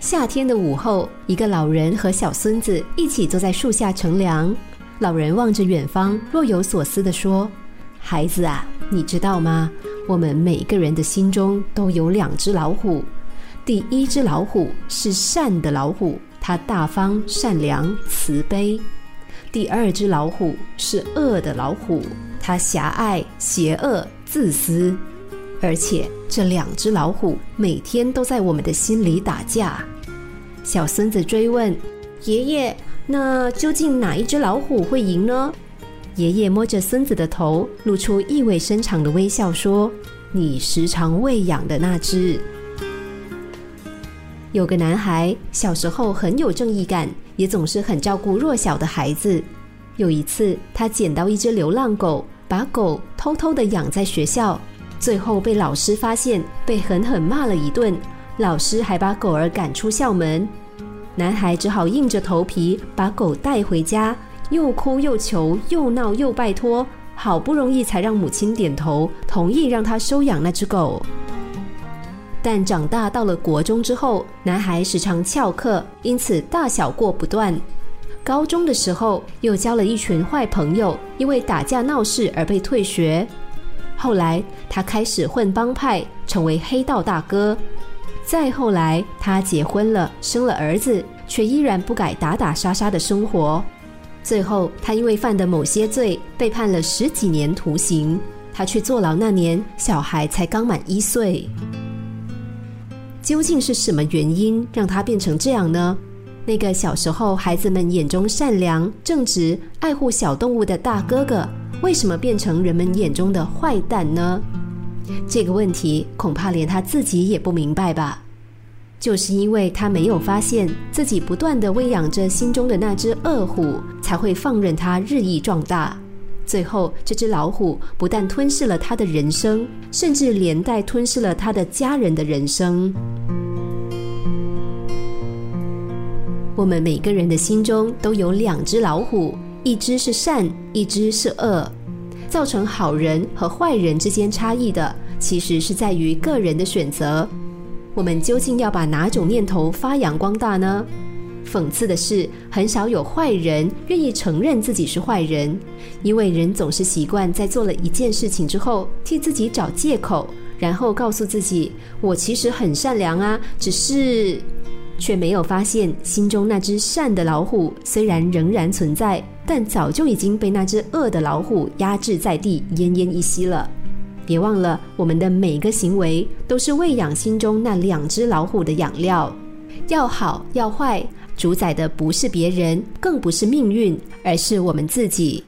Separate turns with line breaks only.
夏天的午后，一个老人和小孙子一起坐在树下乘凉。老人望着远方，若有所思地说：“孩子啊，你知道吗？我们每个人的心中都有两只老虎。第一只老虎是善的老虎，它大方、善良、慈悲；第二只老虎是恶的老虎，它狭隘、邪恶、自私。而且这两只老虎每天都在我们的心里打架。”小孙子追问：“爷爷。”那究竟哪一只老虎会赢呢？爷爷摸着孙子的头，露出意味深长的微笑，说：“你时常喂养的那只。”有个男孩小时候很有正义感，也总是很照顾弱小的孩子。有一次，他捡到一只流浪狗，把狗偷偷的养在学校，最后被老师发现，被狠狠骂了一顿。老师还把狗儿赶出校门。男孩只好硬着头皮把狗带回家，又哭又求，又闹又拜托，好不容易才让母亲点头同意让他收养那只狗。但长大到了国中之后，男孩时常翘课，因此大小过不断。高中的时候又交了一群坏朋友，因为打架闹事而被退学。后来他开始混帮派，成为黑道大哥。再后来，他结婚了，生了儿子，却依然不改打打杀杀的生活。最后，他因为犯的某些罪，被判了十几年徒刑。他去坐牢那年，小孩才刚满一岁。究竟是什么原因让他变成这样呢？那个小时候孩子们眼中善良、正直、爱护小动物的大哥哥，为什么变成人们眼中的坏蛋呢？这个问题恐怕连他自己也不明白吧，就是因为他没有发现自己不断的喂养着心中的那只恶虎，才会放任它日益壮大。最后，这只老虎不但吞噬了他的人生，甚至连带吞噬了他的家人的人生。我们每个人的心中都有两只老虎，一只是善，一只是恶。造成好人和坏人之间差异的，其实是在于个人的选择。我们究竟要把哪种念头发扬光大呢？讽刺的是，很少有坏人愿意承认自己是坏人，因为人总是习惯在做了一件事情之后，替自己找借口，然后告诉自己：“我其实很善良啊，只是……”却没有发现心中那只善的老虎虽然仍然存在。但早就已经被那只恶的老虎压制在地，奄奄一息了。别忘了，我们的每个行为都是喂养心中那两只老虎的养料。要好要坏，主宰的不是别人，更不是命运，而是我们自己。